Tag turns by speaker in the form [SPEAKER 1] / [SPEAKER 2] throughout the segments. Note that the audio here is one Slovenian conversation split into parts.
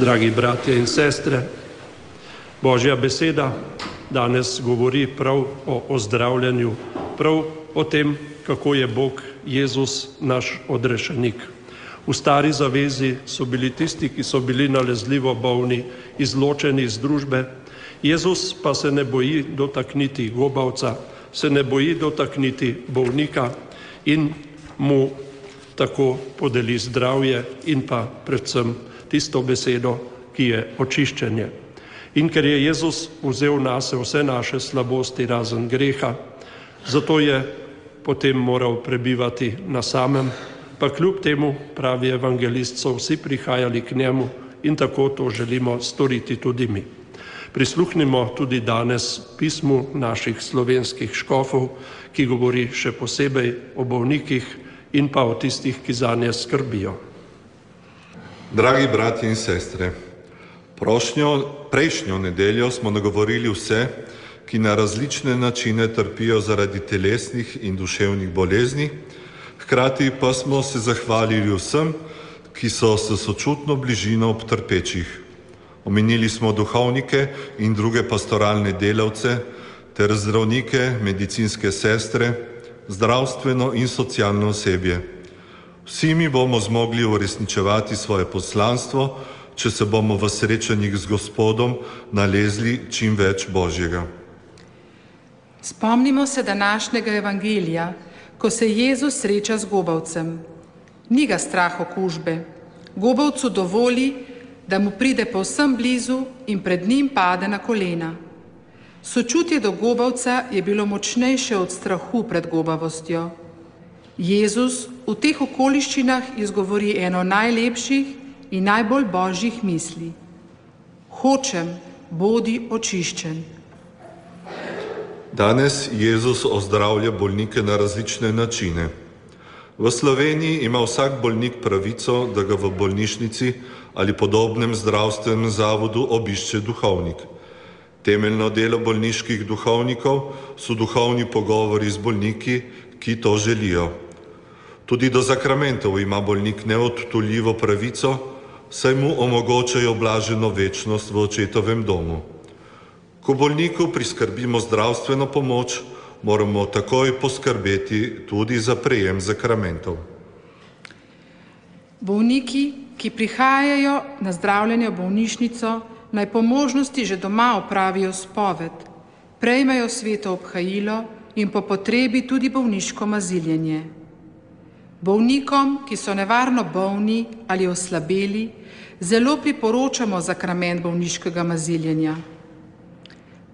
[SPEAKER 1] dragi bratje in sestre. Božja beseda danes govori prav o ozdravljanju, prav o tem, kako je Bog Jezus naš odrešenik. V stari zavezi so bili tisti, ki so bili nalezljivo bolni, izločeni iz družbe. Jezus pa se ne boji dotakniti gobavca, se ne boji dotakniti bolnika in mu tako podeli zdravje in pa predvsem tisto besedo, ki je očiščenje. In ker je Jezus vzel nase vse naše slabosti razen greha, zato je potem moral prebivati na samem, pa kljub temu, pravi evangelist, so vsi prihajali k njemu in tako to želimo storiti tudi mi. Prisluhnimo tudi danes pismu naših slovenskih škofov, ki govori še posebej o bolnikih in pa o tistih, ki za nje skrbijo.
[SPEAKER 2] Dragi bratje in sestre, prošnjo, prejšnjo nedeljo smo nagovorili vse, ki na različne načine trpijo zaradi telesnih in duševnih bolezni, hkrati pa smo se zahvalili vsem, ki so se sočutno bližino ob trpečih. Omenili smo duhovnike in druge pastoralne delavce ter zdravnike, medicinske sestre, zdravstveno in socialno osebje. Vsi mi bomo zmogli uresničevati svoje poslanstvo, če se bomo v srečanjih z Gospodom nalezli čim več Božjega.
[SPEAKER 3] Spomnimo se današnjega evangelija, ko se Jezus sreča z gobavcem. Ni ga strah okužbe. Gobavcu dovoli, da mu pride povsem blizu in pred njim pade na kolena. Sočutje do gobavca je bilo močnejše od strahu pred gobavostjo. Jezus v teh okoliščinah izgovori eno najlepših in najbolj božjih misli. Hočem, bodi očiščen.
[SPEAKER 2] Danes Jezus ozdravlja bolnike na različne načine. V Sloveniji ima vsak bolnik pravico, da ga v bolnišnici ali podobnem zdravstvenem zavodu obišče duhovnik. Temeljno delo bolniških duhovnikov so duhovni pogovori z bolniki, ki to želijo. Tudi do zakramentov ima bolnik neodtuljivo pravico, saj mu omogočajo blaženo večnost v očetovem domu. Ko bolniku priskrbimo zdravstveno pomoč, moramo takoj poskrbeti tudi za prejem zakramentov.
[SPEAKER 3] Bolniki, ki prihajajo na zdravljenje v bolnišnico, naj po možnosti že doma opravijo spoved, prejmejo sveto obhajilo in po potrebi tudi bolniško maziljenje. Bolnikom, ki so nevarno bolni ali oslabeli, zelo priporočamo zakrament bolniškega maziljenja.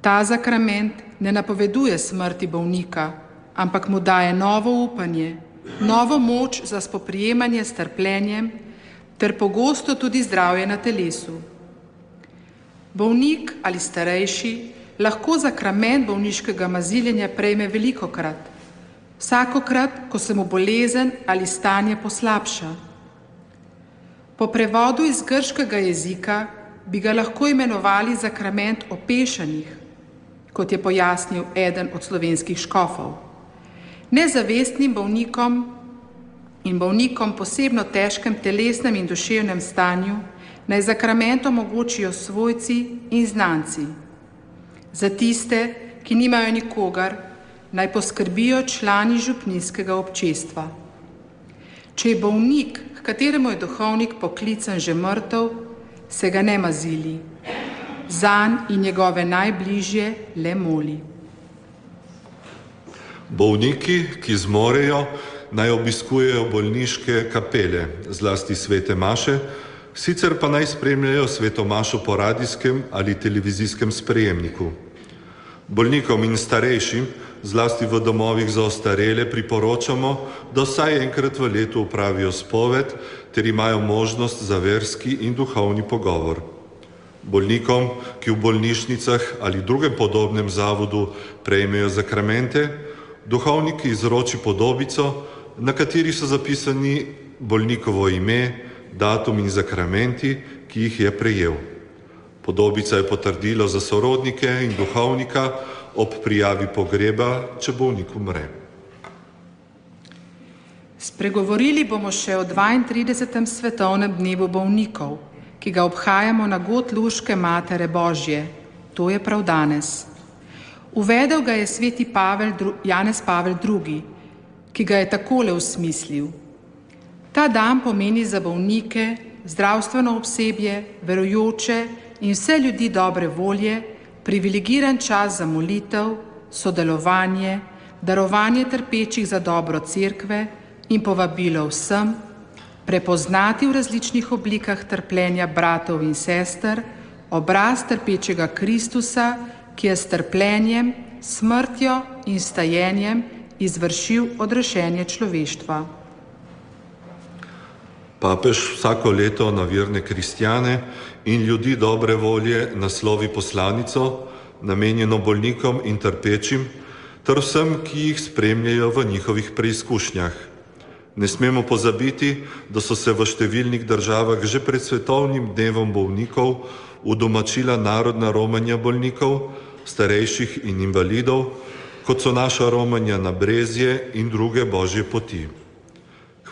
[SPEAKER 3] Ta zakrament ne napoveduje smrti bolnika, ampak mu daje novo upanje, novo moč za spoprijemanje s trpljenjem ter pogosto tudi zdravje na telesu. Bolnik ali starejši lahko zakrament bolniškega maziljenja prejme veliko krat, vsakokrat, ko se mu bolezen ali stanje poslabša. Po prevodu iz grškega jezika bi ga lahko imenovali zakrament opešanih, kot je pojasnil eden od slovenskih škofov. Nezavestnim bolnikom in bolnikom posebno težkem telesnem in duševnem stanju naj zakrament omogočijo svojci in znanci. Za tiste, ki nimajo nikogar, naj poskrbijo člani župnijskega občestva. Če je bolnik, k kateremu je duhovnik poklican že mrtev, se ga ne mazili, zan in njegove najbližje le moli.
[SPEAKER 2] Bolniki, ki zmorejo, naj obiskujejo bolniške kapele, zlasti svete maše, sicer pa naj spremljajo sveto mašo po radijskem ali televizijskem sprejemniku. Bolnikom in starejšim zlasti v domovih za ostarele, priporočamo, da vsaj enkrat v letu upravijo spoved ter imajo možnost za verski in duhovni pogovor. Bolnikom, ki v bolnišnicah ali drugem podobnem zavodu prejmejo zakramente, duhovnik izroči podobico, na kateri so zapisani bolnikovo ime, datum in zakramenti, ki jih je prejel. Podobica je potrdilo za sorodnike in duhovnika, ob prijavi pogreba, če bolnik umre.
[SPEAKER 3] Spregovorili bomo še o 32. svetovnem dnevu bolnikov, ki ga obhajamo na god Luške Matere Božje, to je prav danes. Uvedel ga je sveti Pavel, Janez Pavel II., ki ga je takole usmislil. Ta dan pomeni za bolnike, zdravstveno osebje, verujoče in vse ljudi dobre volje privilegiran čas za molitev, sodelovanje, darovanje trpečih za dobro cerkve in povabilo vsem, prepoznati v različnih oblikah trpljenja bratov in sester obraz trpečega Kristusa, ki je s trpljenjem, smrtjo in stajenjem izvršil odrešenje človeštva.
[SPEAKER 2] Papež vsako leto na virne kristjane in ljudi dobre volje naslovi poslanico, namenjeno bolnikom in trpečim, ter vsem, ki jih spremljajo v njihovih preizkušnjah. Ne smemo pozabiti, da so se v številnih državah že pred svetovnim dnevom bolnikov udomačila narodna romanja bolnikov, starejših in invalidov, kot so naša romanja na brezje in druge božje poti.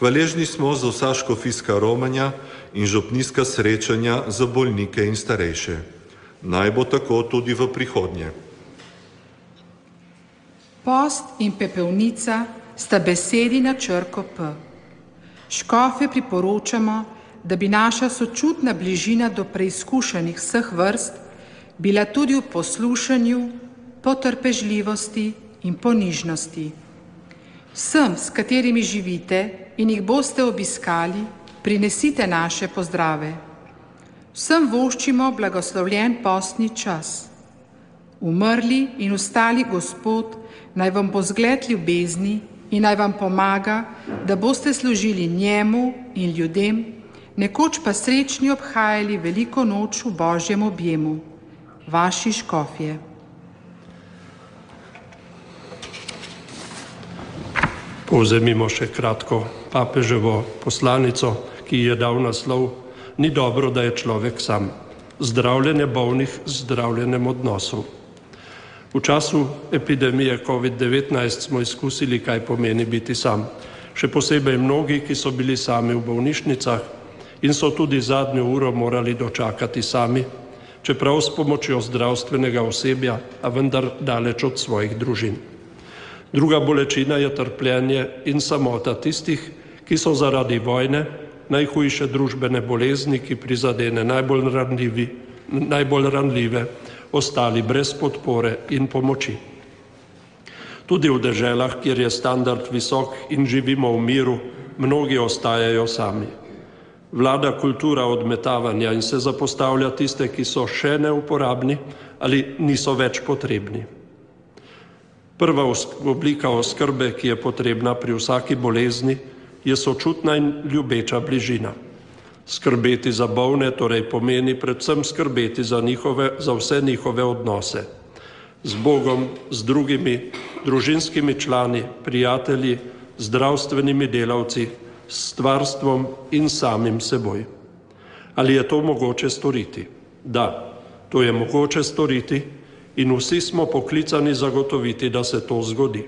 [SPEAKER 2] Hvaležni smo za vsa škofijska romanja in župnijska srečanja za bolnike in starejše. Naj bo tako tudi v prihodnje.
[SPEAKER 3] Post in pepelnica sta besedi na črko P. Škofe priporočamo, da bi naša sočutna bližina do preizkušenih vseh vrst bila tudi v poslušanju, potrpežljivosti in ponižnosti. Vsem, s katerimi živite in jih boste obiskali, prinesite naše pozdrave. Vsem voščimo blagoslovljen postni čas. Umrli in ustali Gospod, naj vam bo zgled ljubezni in naj vam pomaga, da boste služili njemu in ljudem, nekoč pa srečni obhajali veliko noč v Božjem objemu. Vaši škofje.
[SPEAKER 1] Povzemimo še kratko papeževo poslanico, ki je dal naslov Ni dobro, da je človek sam. Zdravljenje bolnih z zdravljenjem odnosov. V času epidemije COVID-19 smo izkusili, kaj pomeni biti sam. Še posebej mnogi, ki so bili sami v bolnišnicah in so tudi zadnjo uro morali dočakati sami, čeprav s pomočjo zdravstvenega osebja, a vendar daleč od svojih družin. Druga bolečina je trpljenje in samota tistih, ki so zaradi vojne, najhujše družbene bolezni, ki prizadene najbolj, ranljivi, najbolj ranljive, ostali brez podpore in pomoči. Tudi v deželah, kjer je standard visok in živimo v miru, mnogi ostajajo sami. Vlada kultura odmetavanja in se zapostavlja tiste, ki so še neuporabni ali niso več potrebni. Prva oblika oskrbe, ki je potrebna pri vsaki bolezni, je sočutna in ljubeča bližina. Skrbeti za bolne torej pomeni predvsem skrbeti za, njihove, za vse njihove odnose. Z Bogom, z drugimi, družinskimi člani, prijatelji, zdravstvenimi delavci, s stvarstvom in samim seboj. Ali je to mogoče storiti? Da, to je mogoče storiti in vsi smo poklicani zagotoviti, da se to zgodi.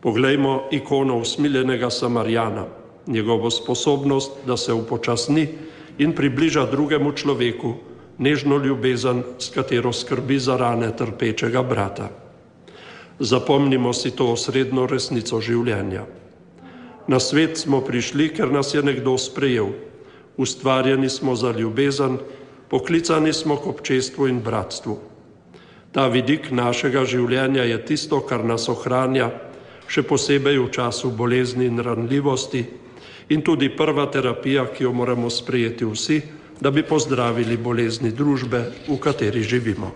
[SPEAKER 1] Poglejmo ikono usmiljenega Samarjana, njegovo sposobnost, da se upočasni in približa drugemu človeku nežno ljubezen, s katero skrbi za rane trpečega brata. Zapomnimo si to osrednjo resnico življenja. Na svet smo prišli, ker nas je nekdo sprejel. Ustvarjeni smo za ljubezen, poklicani smo k občestvu in bratstvu. Ta vidik našega življenja je tisto, kar nas ohranja, še posebej v času bolezni in ranljivosti in tudi prva terapija, ki jo moramo sprejeti vsi, da bi pozdravili bolezni družbe, v kateri živimo.